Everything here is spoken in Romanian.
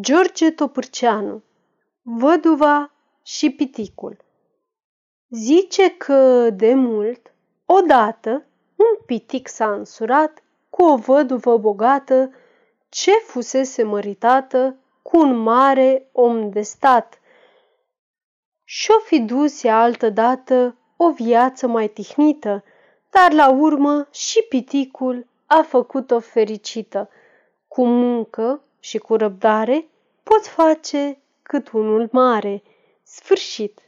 George Topârceanu Văduva și piticul Zice că, de mult, odată, un pitic s-a însurat cu o văduvă bogată ce fusese măritată cu un mare om de stat. Și-o fi dus ea altădată o viață mai tihnită, dar la urmă și piticul a făcut-o fericită. Cu muncă și cu răbdare poți face cât unul mare. Sfârșit.